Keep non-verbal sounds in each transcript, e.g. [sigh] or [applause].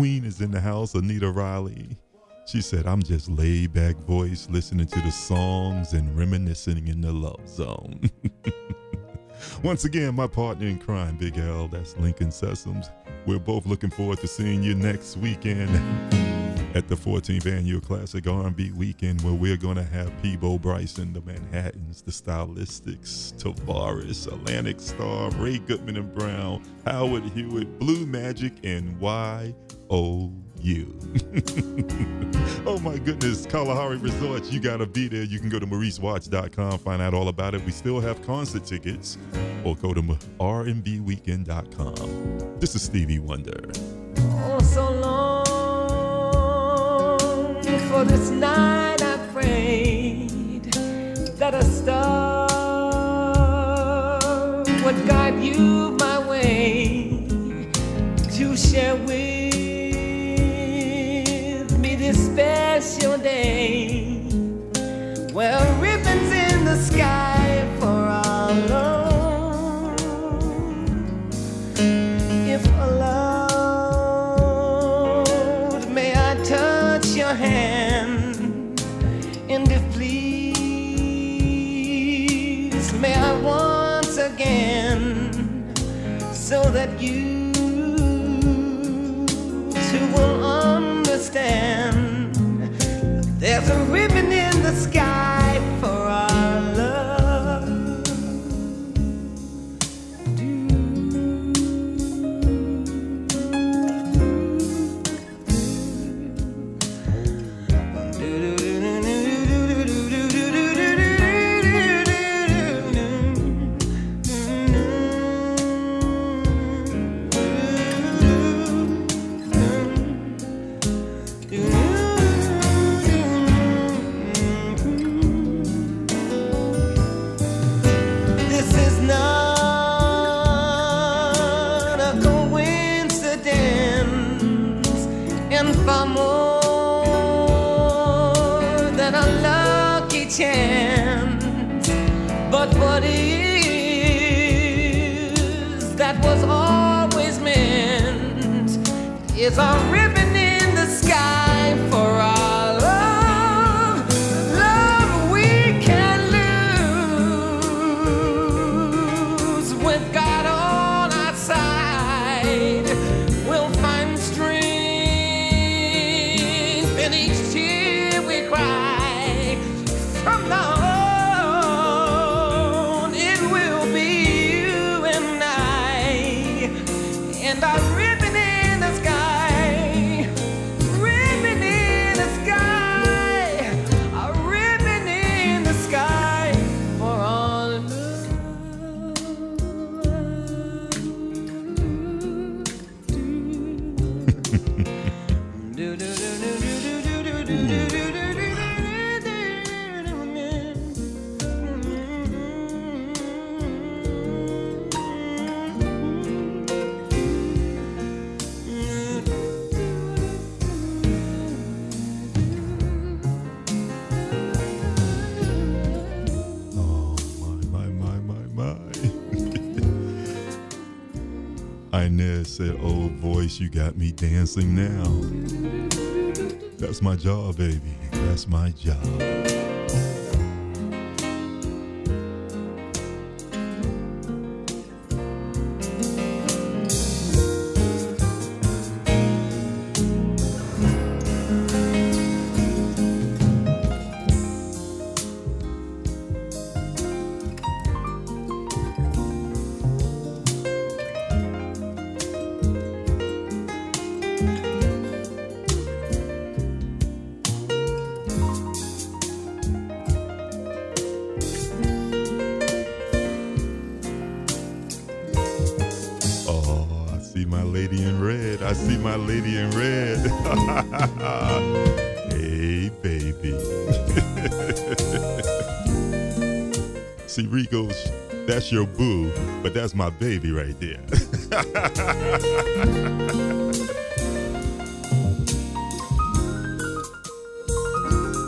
Queen is in the house, Anita Riley. She said, I'm just laid back voice listening to the songs and reminiscing in the love zone. [laughs] Once again, my partner in crime, Big L, that's Lincoln Sessoms. We're both looking forward to seeing you next weekend [laughs] at the 14th Annual Classic R&B Weekend where we're going to have Peabo Bryson, the Manhattans, the Stylistics, Tavares, Atlantic Starr, Ray Goodman and Brown, Howard Hewitt, Blue Magic, and you. [laughs] oh my goodness, Kalahari Resorts, you gotta be there. You can go to mauricewatts.com, find out all about it. We still have concert tickets, or go to rmbweekend.com. This is Stevie Wonder. Oh, so for this night I prayed that a star would guide you my way to share with me this special day. Well, so that you two will understand. There's a ribbon in the sky Inez said, Oh, voice, you got me dancing now. That's my job, baby. That's my job. My baby right there. [laughs]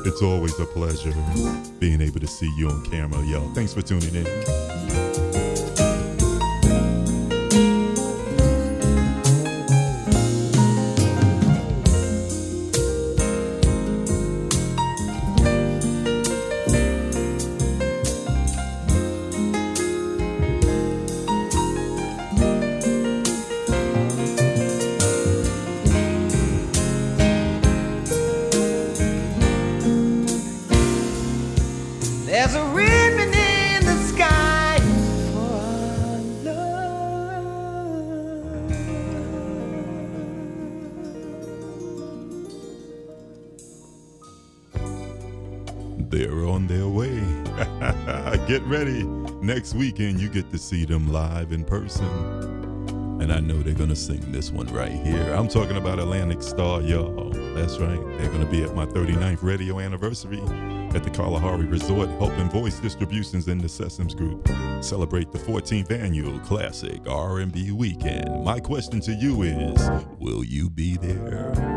it's always a pleasure being able to see you on camera, yo. Thanks for tuning in. They're on their way. [laughs] get ready. Next weekend, you get to see them live in person. And I know they're going to sing this one right here. I'm talking about Atlantic Starr, y'all. That's right. They're going to be at my 39th radio anniversary at the Kalahari Resort, helping Voice Distributions and the Sesame Group celebrate the 14th annual Classic R&B Weekend. My question to you is, will you be there?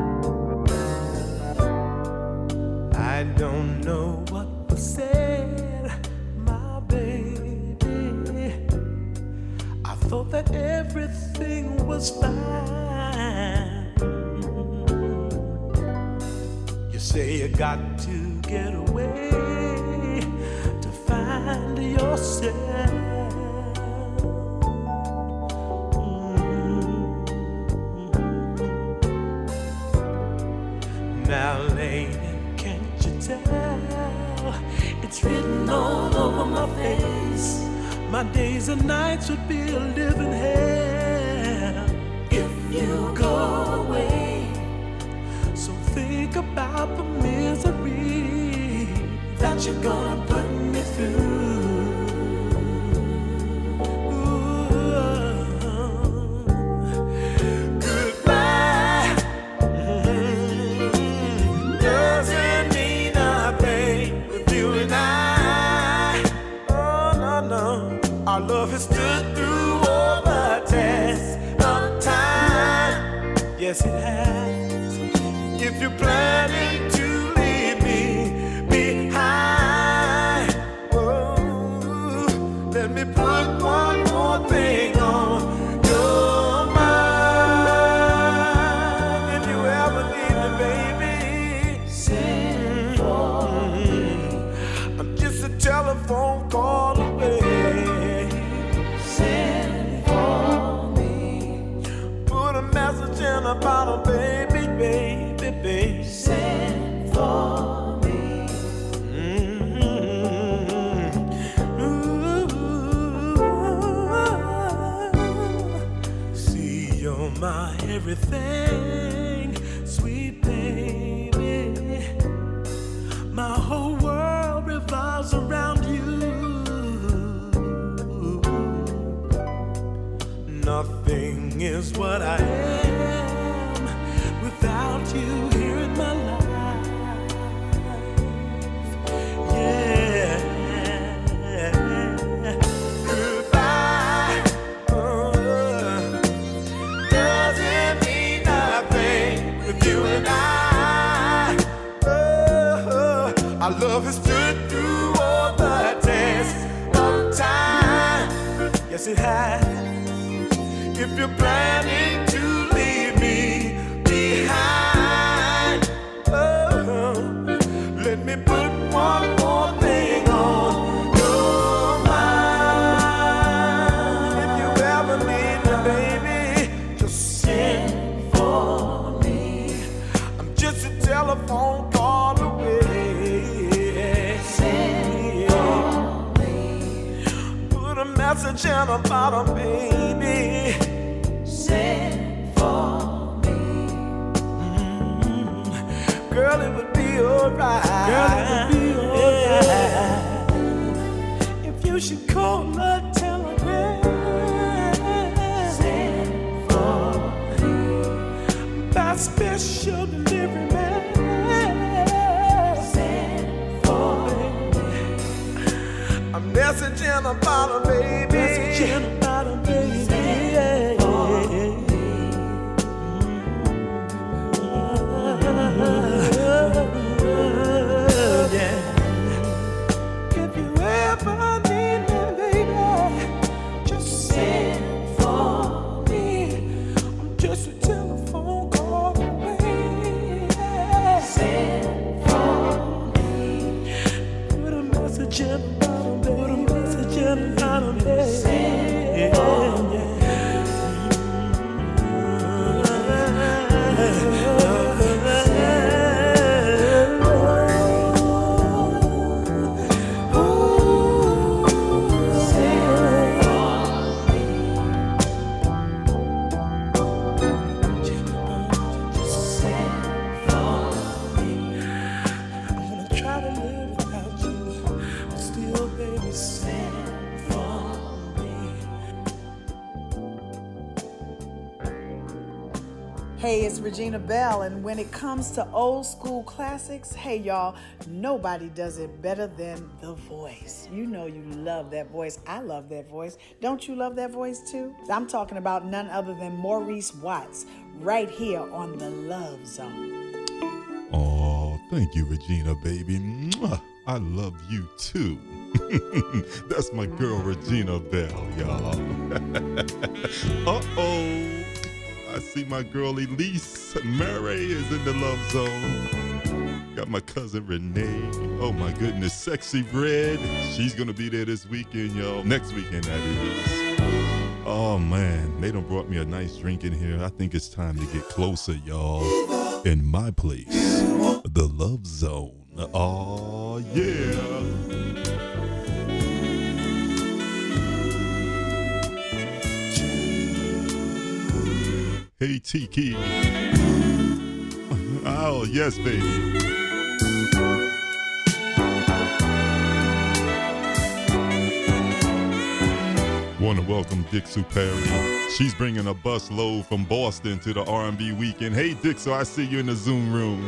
Everything, sweet baby. My whole world revolves around you. Nothing is what I am it has. If you're planning message in baby. Send for me. Mm-hmm. Girl, it would be alright. Girl, it would be alright. If you should call. Send for me. By special delivery man. Message in a bottle, baby. Message in a Regina Belle, and when it comes to old school classics, hey y'all, nobody does it better than The Voice. You know you love that voice. I love that voice. Don't you love that voice too? I'm talking about none other than Maurice Watts, right here on The Love Zone. Oh, thank you, Regina, baby. I love you too. [laughs] That's my girl, Regina Belle, y'all. [laughs] uh oh. I see my girl Elise Murray is in the love zone. Got my cousin Renee. Oh my goodness, sexy red. She's gonna be there this weekend, y'all. Next weekend, that is. Oh man, they done brought me a nice drink in here. I think it's time to get closer, y'all. In my place, the love zone. Oh yeah. Hey Tiki. Oh yes, baby. Want to welcome Dixie Perry. She's bringing a bus load from Boston to the R&B weekend. Hey Dixie, I see you in the Zoom room.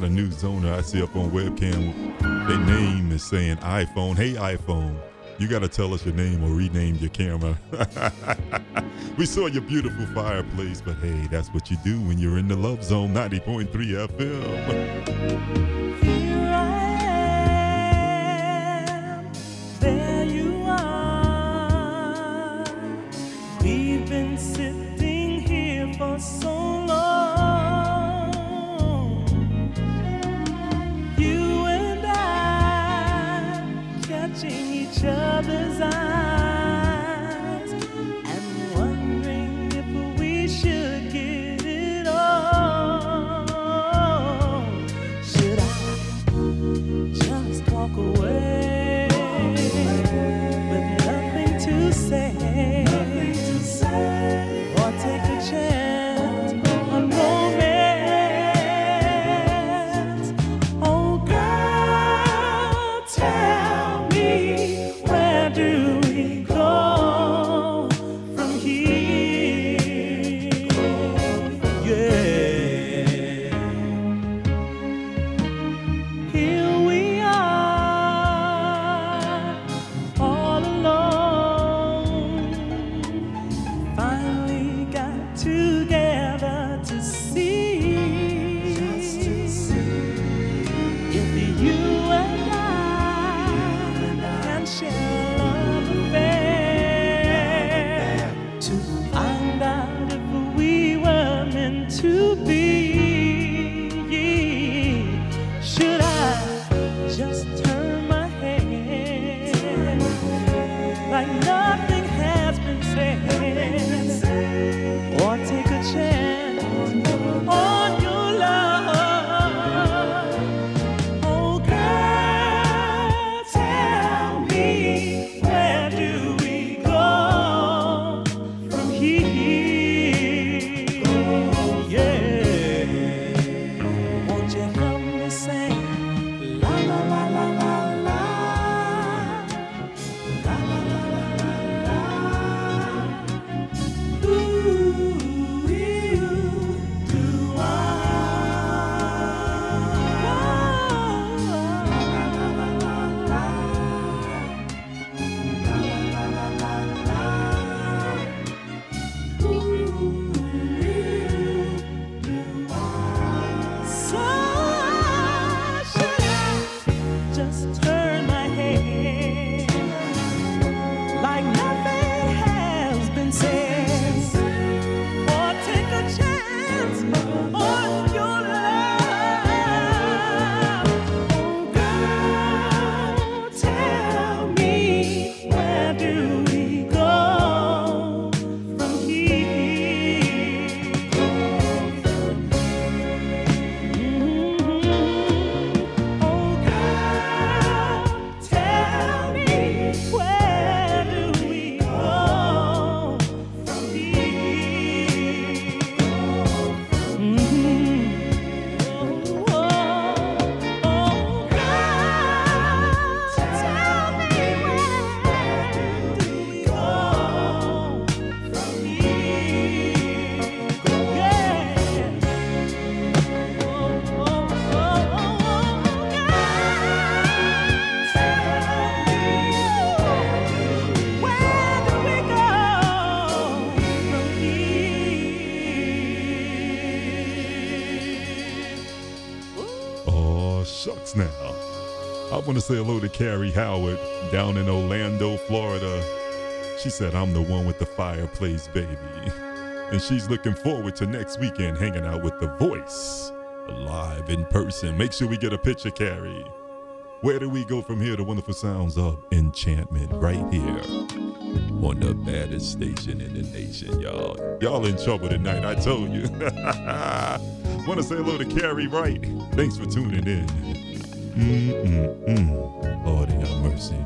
Got a new zoner I see up on webcam. Their name is saying iPhone. Hey iPhone, you gotta tell us your name or rename your camera. [laughs] we saw your beautiful fireplace, but hey, that's what you do when you're in the Love Zone 90.3 FM. Howard down in Orlando, Florida. She said, I'm the one with the fireplace, baby. [laughs] And she's looking forward to next weekend hanging out with The Voice live in person. Make sure we get a picture, Carrie. Where do we go from here? The wonderful sounds of enchantment right here on the baddest station in the nation, y'all. Y'all in trouble tonight, I told you. [laughs] Want to say hello to Carrie Wright. Thanks for tuning in. Mm-mm-mm. Lord have mercy.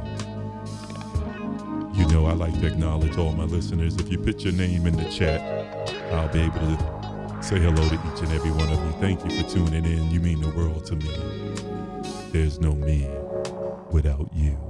You know I like to acknowledge all my listeners. If you put your name in the chat, I'll be able to say hello to each and every one of you. Thank you for tuning in. You mean the world to me. There's no me without you.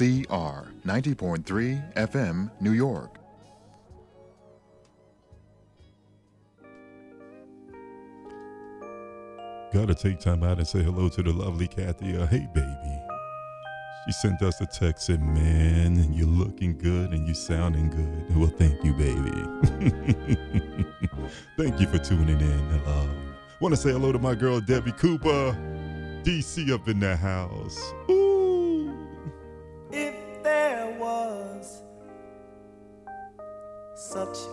CR 90.3 FM, New York. Gotta take time out and say hello to the lovely Kathy. Uh, hey, baby. She sent us a text said, man, you're looking good and you're sounding good. Well, thank you, baby. [laughs] thank you for tuning in. Uh, Want to say hello to my girl, Debbie Cooper. DC up in the house. Ooh. Such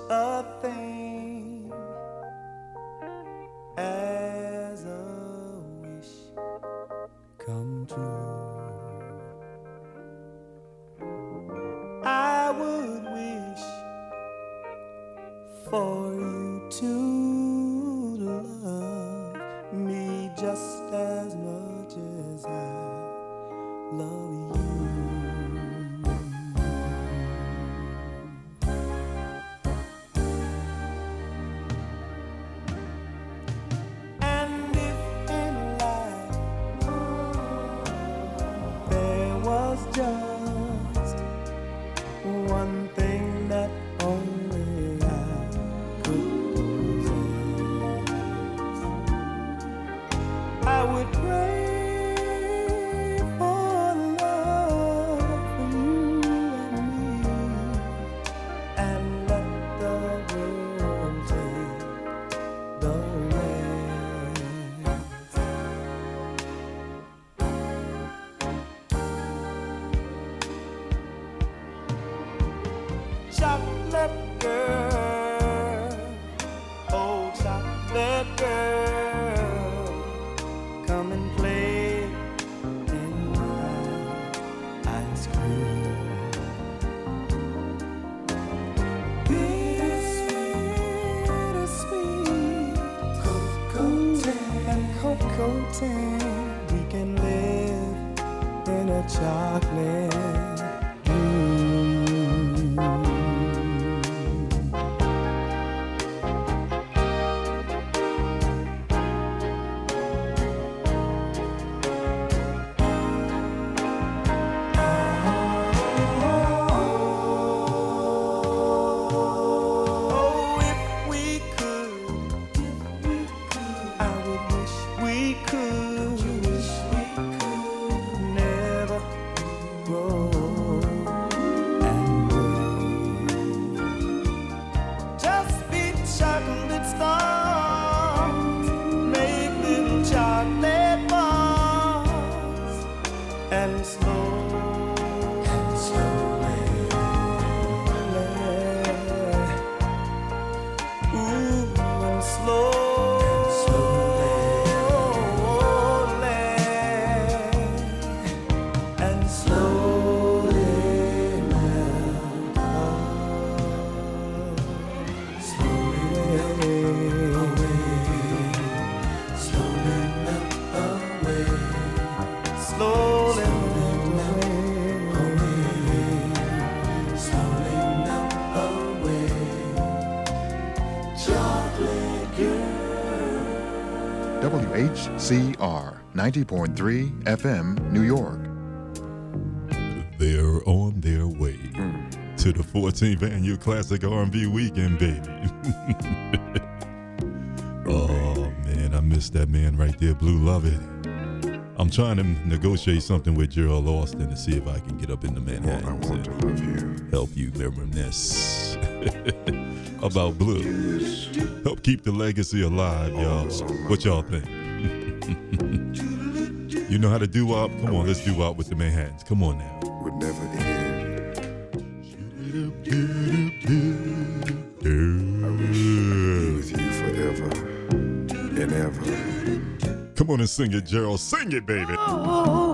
90.3 FM, New York. They're on their way hmm. to the 14th annual Classic R&B Weekend, baby. [laughs] oh man, I missed that man right there, Blue Lovett. I'm trying to negotiate something with Gerald Alston to see if I can get up into Manhattan. I want to love you. help you reminisce [laughs] about Blue. Help keep the legacy alive, oh, y'all. What y'all think? [laughs] you know how to do up? Come on, let's do up with the Manhattans. Come on now. Would never end. With you forever and ever. Come on and sing it, Gerald. Sing it, baby. Oh, oh, oh.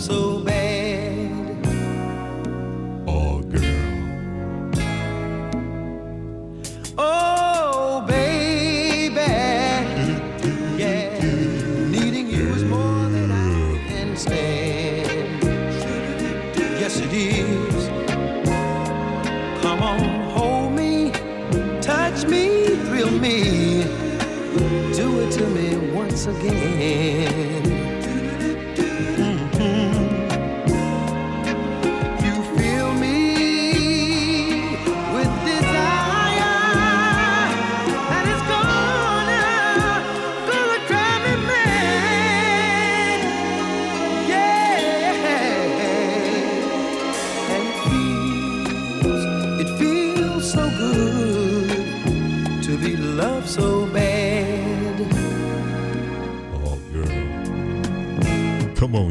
So bad. Oh, girl. Oh, baby. Yeah, needing you is more than I can stand. Yes, it is. Come on, hold me, touch me, thrill me. Do it to me once again.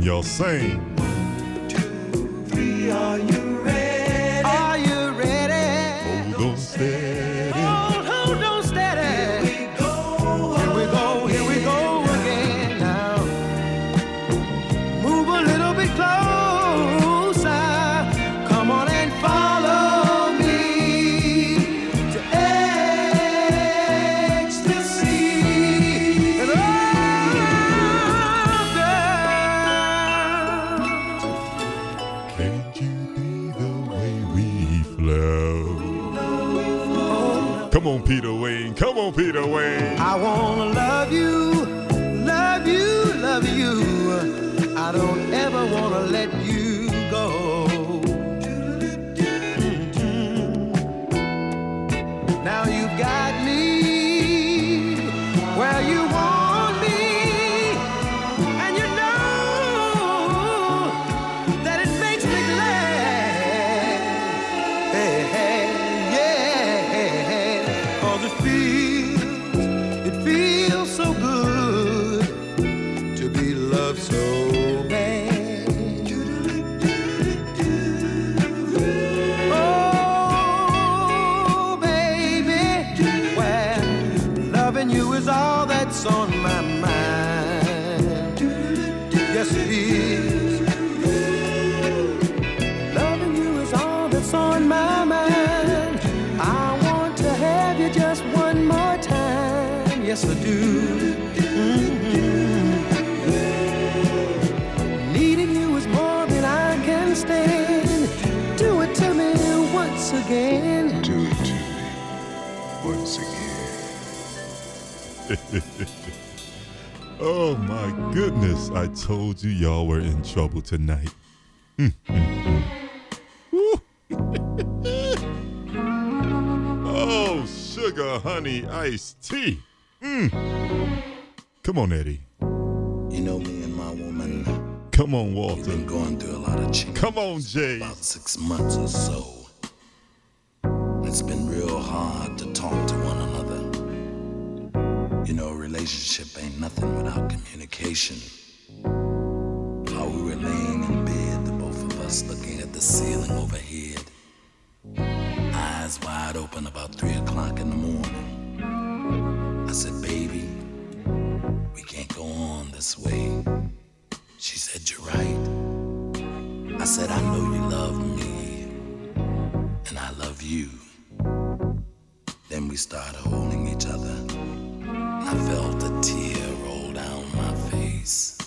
Come on, Come on, Peter Wayne. Come on, Peter Wayne. I wanna love you, love you, love you. I don't ever wanna let you go. Mhm. Now you've got Oh my goodness. I told you y'all were in trouble tonight. [laughs] Oh, sugar, honey, iced tea. Mm. Come on, Eddie. You know, me and my woman, Come on, we've Walter. been going through a lot of changes. Come on, Jay. About six months or so. It's been real hard to talk to one another. You know, a relationship ain't nothing without communication. How we were laying in bed, the both of us looking at the ceiling overhead. Eyes wide open about three o'clock in the morning. I said, baby, we can't go on this way. She said, you're right. I said, I know you love me, and I love you. Then we started holding each other. I felt a tear roll down my face.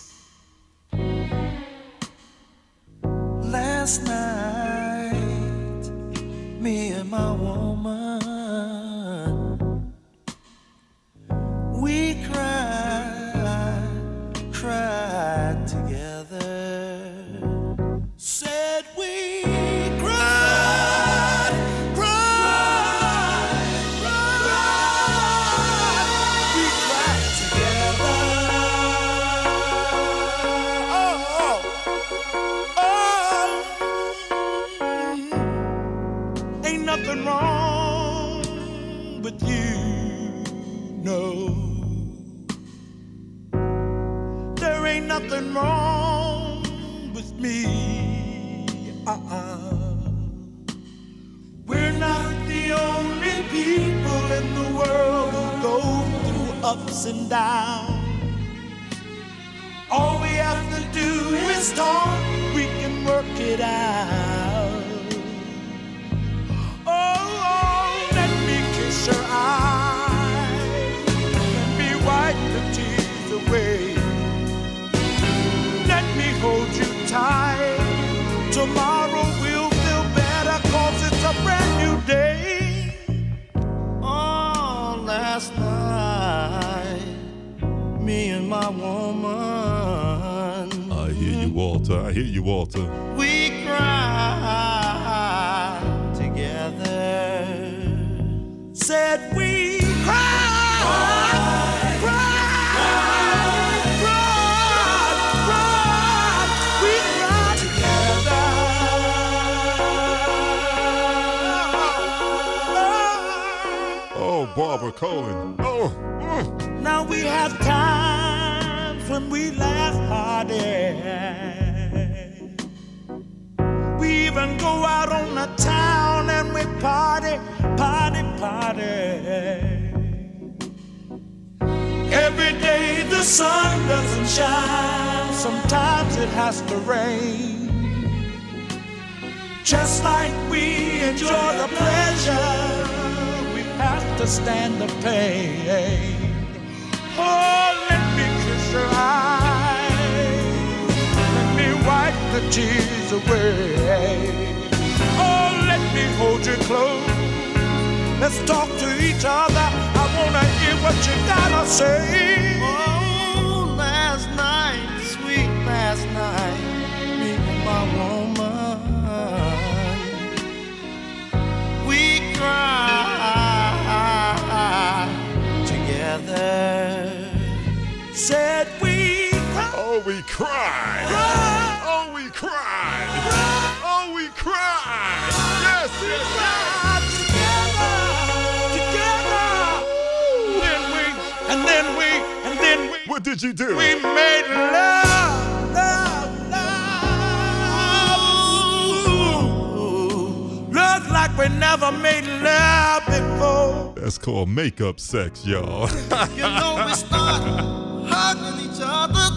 Tomorrow we'll feel better cause it's a brand new day. Oh, last night me and my woman. I hear you, Walter. I hear you, Walter. We cried Oh, Barbara Cohen. Oh, mm. Now we have times when we laugh harder. We even go out on the town and we party, party, party. Every day the sun doesn't shine, sometimes it has to rain. Just like we enjoy the pleasure, we have to stand the pain. Oh, let me kiss your eyes. Let me wipe the tears away. Oh, let me hold you close. Let's talk to each other. I wanna hear what you gotta say. Oh, last night, sweet last night, me and my woman, together. Said we cried. oh, we cried. Oh, we cried. Oh, we cried. Yes, yes. cried together, together. Then we, and then we, and then we, What did you do? we made love, love, love. Love like we never made love. That's called makeup sex, y'all. [laughs] You know we start hugging each other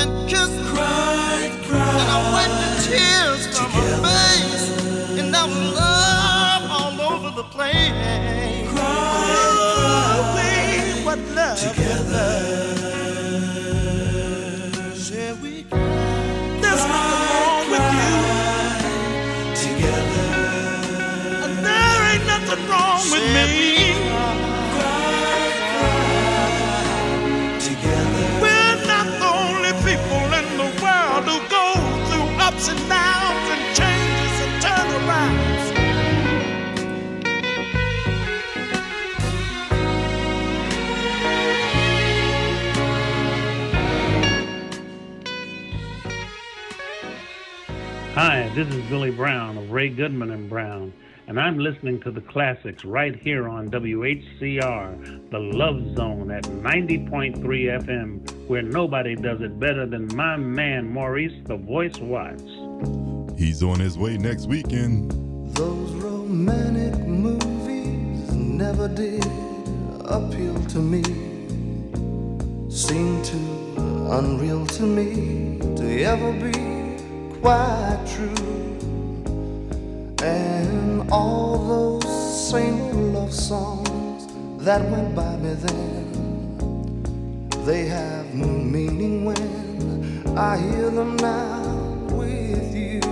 and kiss, cried, cried, and I wiped the tears from her face, and now love all over the place. Cry, oh, we what love together. With me. And downs and changes and turnarounds. Hi, this is Billy Brown of Ray Goodman and Brown, and I'm listening to the classics right here on WHCR, the Love Zone at 90.3 FM, where nobody does it better than my man Maurice the Voice Watts. He's on his way next weekend. Those romantic movies never did appeal to me. Seem too unreal to me to ever be quite true. And all those same love songs that went by me then, they have new meaning when I hear them now with you.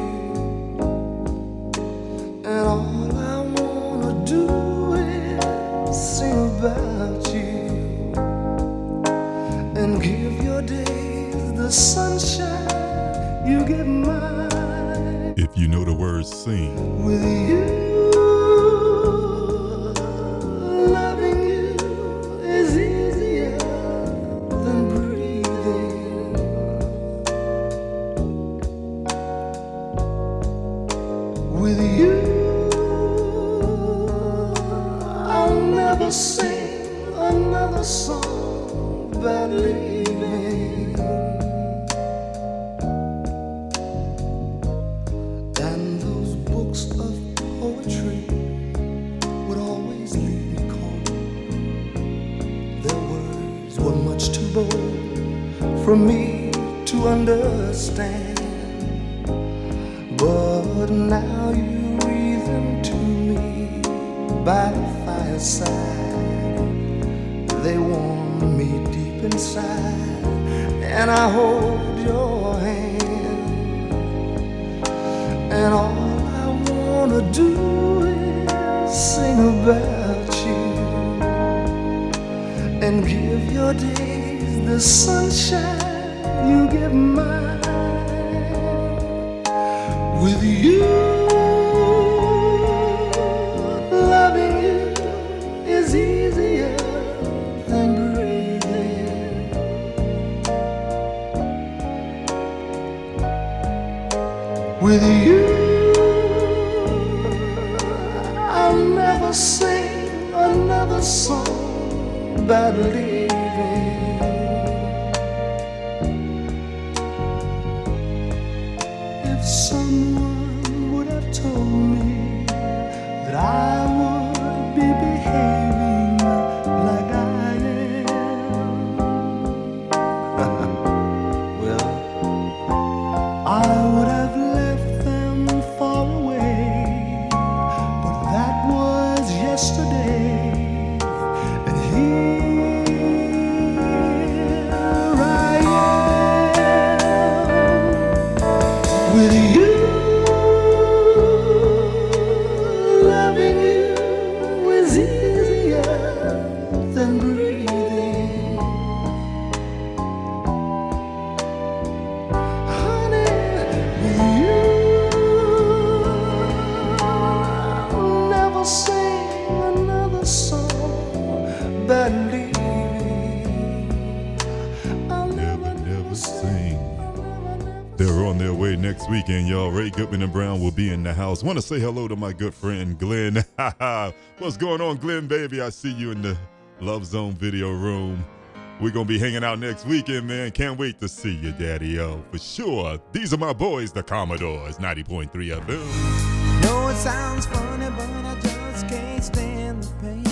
And all I wanna do is sing about you and give your days the sunshine you give If you about leaving. House. Want to say hello to my good friend Glenn. [laughs] What's going on, Glenn, baby? I see you in the Love Zone video room. We're going to be hanging out next weekend, man. Can't wait to see you, Daddy O. For sure. These are my boys, the Commodores, 90.3 FM. Know it sounds funny, but I just can't stand the pain.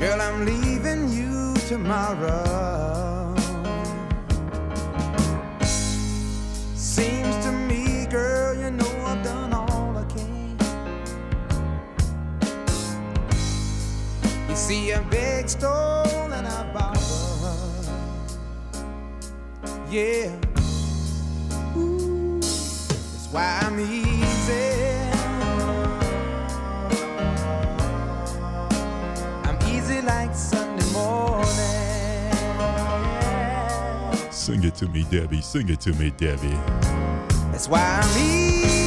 Girl, I'm leaving you tomorrow. You see, I beg, stole, and I borrowed. Yeah. That's why I'm easy. I'm easy like Sunday morning. Sing it to me, Debbie. Sing it to me, Debbie. That's why I'm easy.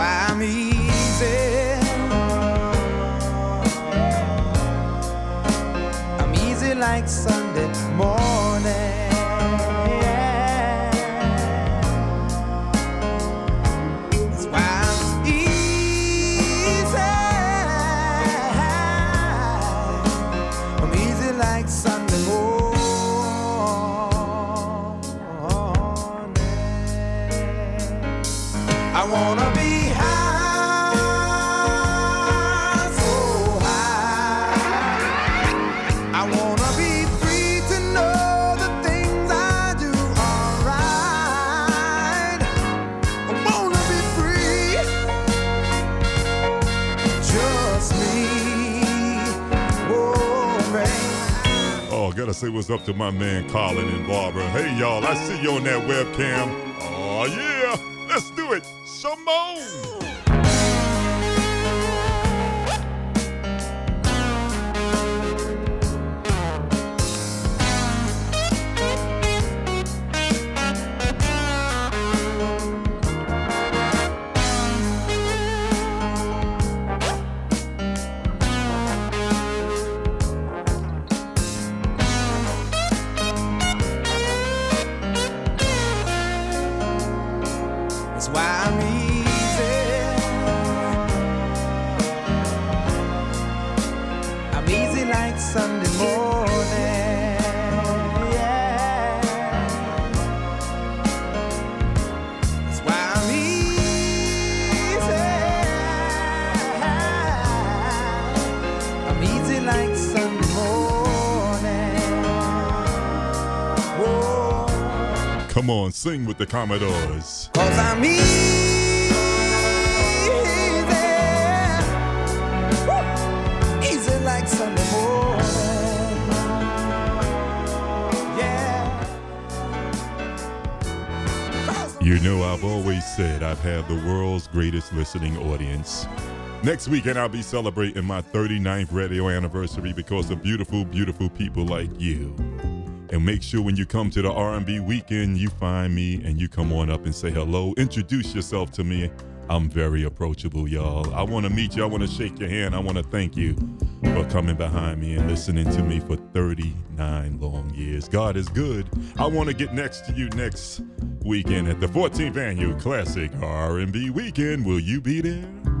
Why I'm What's up to my man Colin and Barbara. Hey, y'all, I see you on that webcam. Sing with the Commodores. Cause I'm easy. Woo. Easy like Sunday morning. Yeah. You know, I've always said I've had the world's greatest listening audience. Next weekend, I'll be celebrating my 39th radio anniversary because of beautiful, beautiful people like you. And make sure when you come to the R&B weekend, you find me and you come on up and say hello. Introduce yourself to me. I'm very approachable, y'all. I want to meet you. I want to shake your hand. I want to thank you for coming behind me and listening to me for 39 long years. God is good. I want to get next to you next weekend at the 14th annual Classic R&B Weekend. Will you be there?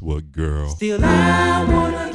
What, girl? Still, I wanna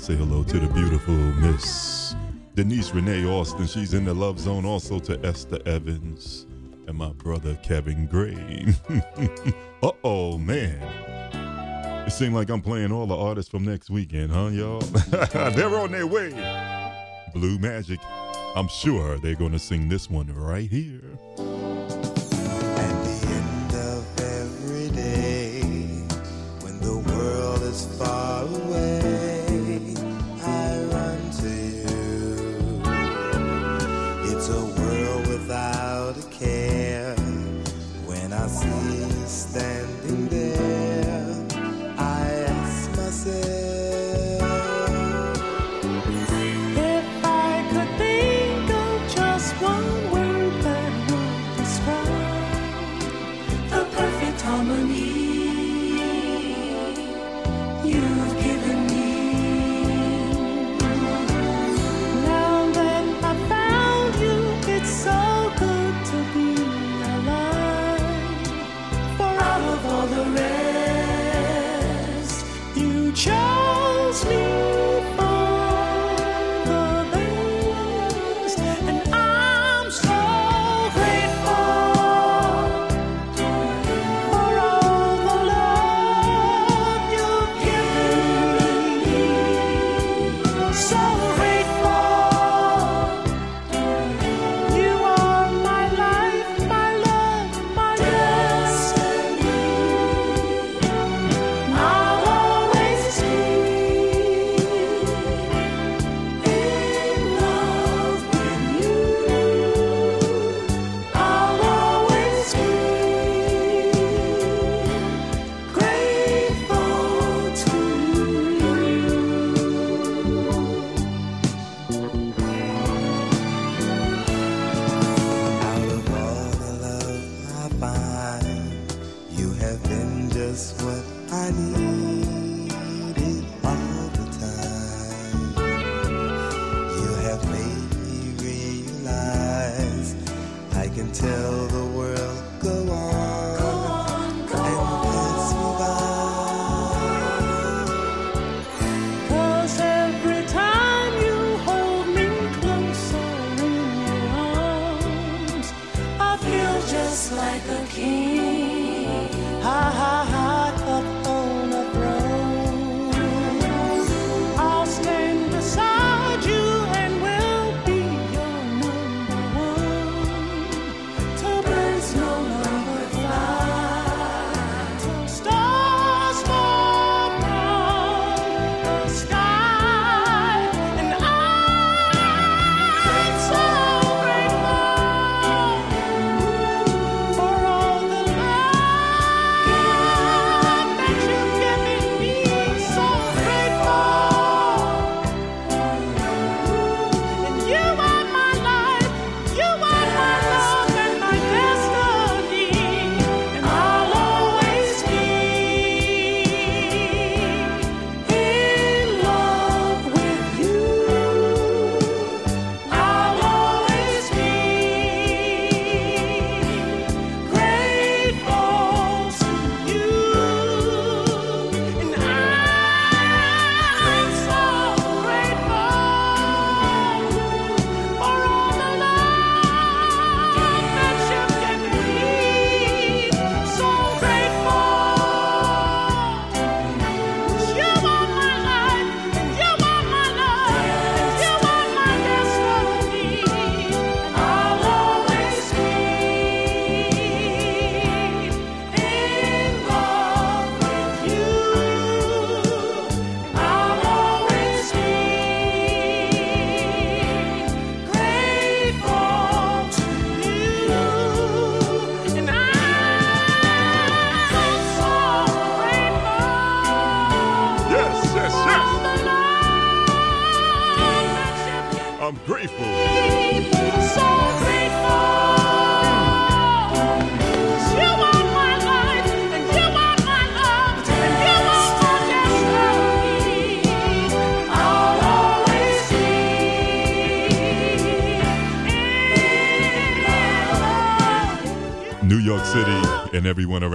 to say hello to the beautiful Miss Denise Renee Austin. She's in the love zone. Also to Esther Evans and my brother Kevin Gray. [laughs] uh oh, man. It seems like I'm playing all the artists from next weekend, huh, y'all? [laughs] they're on their way. Blue Magic. I'm sure they're going to sing this one right here.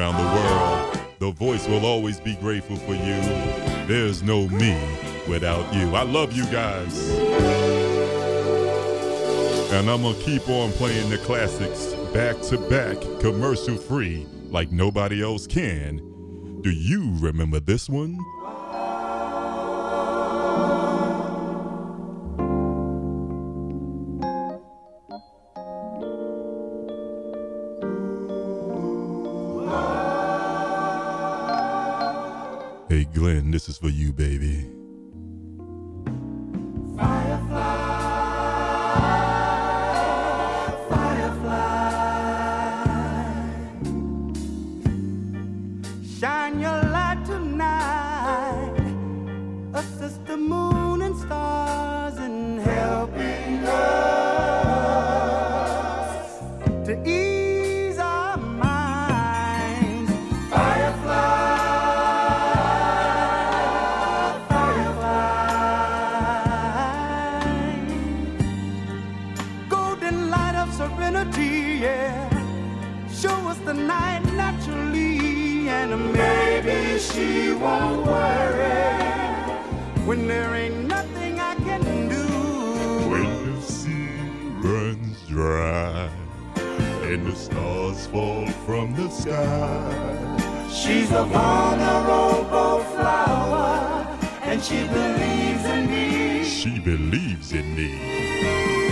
around the world. The voice will always be grateful for you. There's no me without you. I love you guys. And I'm going to keep on playing the classics back to back, commercial free, like nobody else can. Do you remember this one? Glenn, this is for you, baby. Fall from the sky. She's a vulnerable flower, and she believes in me. She believes in me.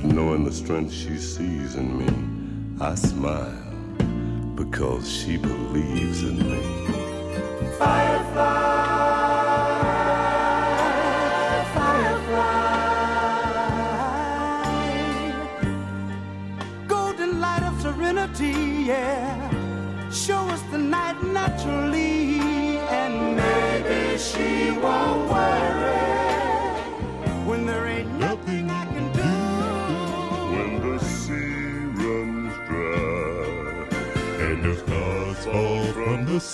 But knowing the strength she sees in me, I smile because she believes in me. golden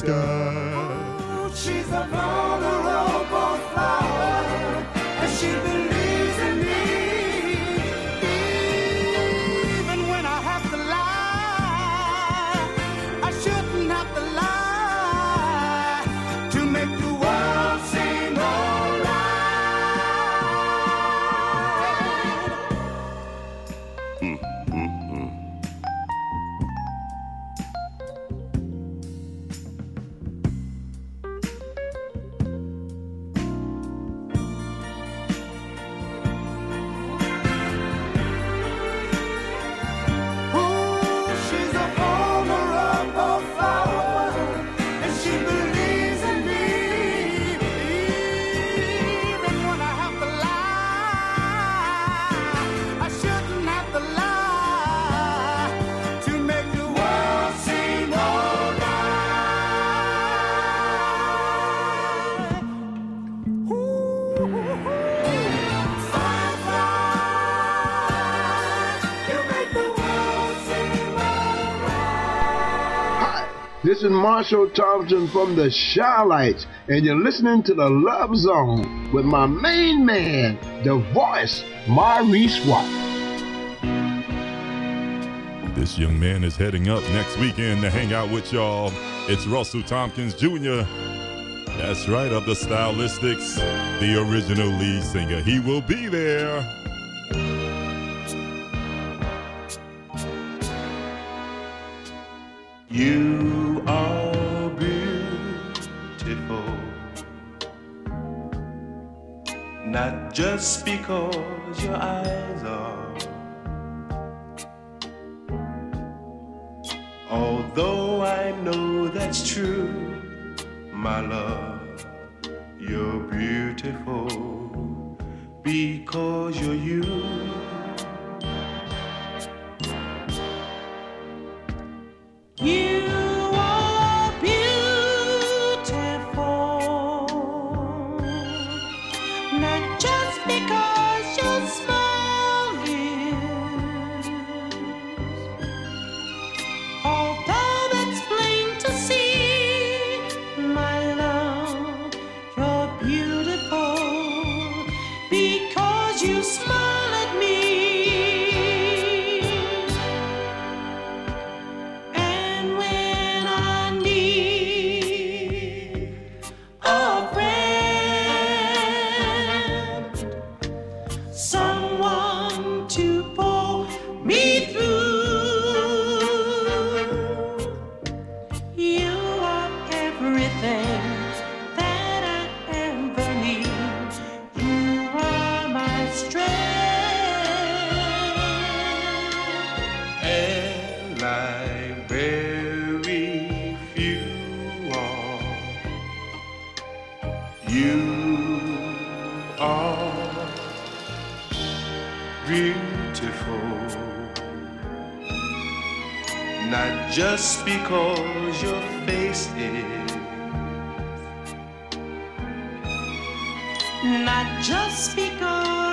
sky. This is Marshall Thompson from the Chi-Lites, and you're listening to the Love Zone with my main man, the voice, Maurice Watt. This young man is heading up next weekend to hang out with y'all. It's Russell Tompkins Jr. That's right, of the Stylistics, the original lead singer. He will be there. You just because your eyes are. Although I know that's true, my love, you're beautiful because you're you. Not just because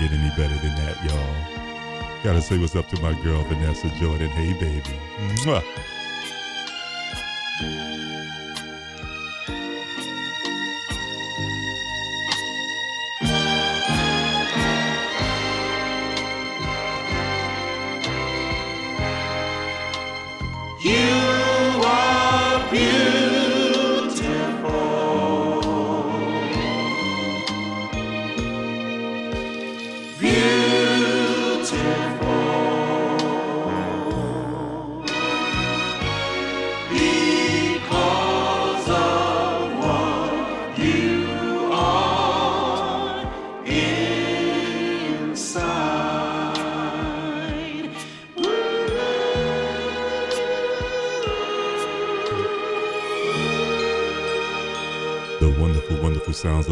get any better than that, y'all. Gotta say what's up to my girl Vanessa Jordan. Hey, baby. Mwah.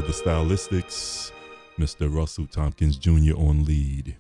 The stylistics. Mr. Russell Tompkins Jr. on lead.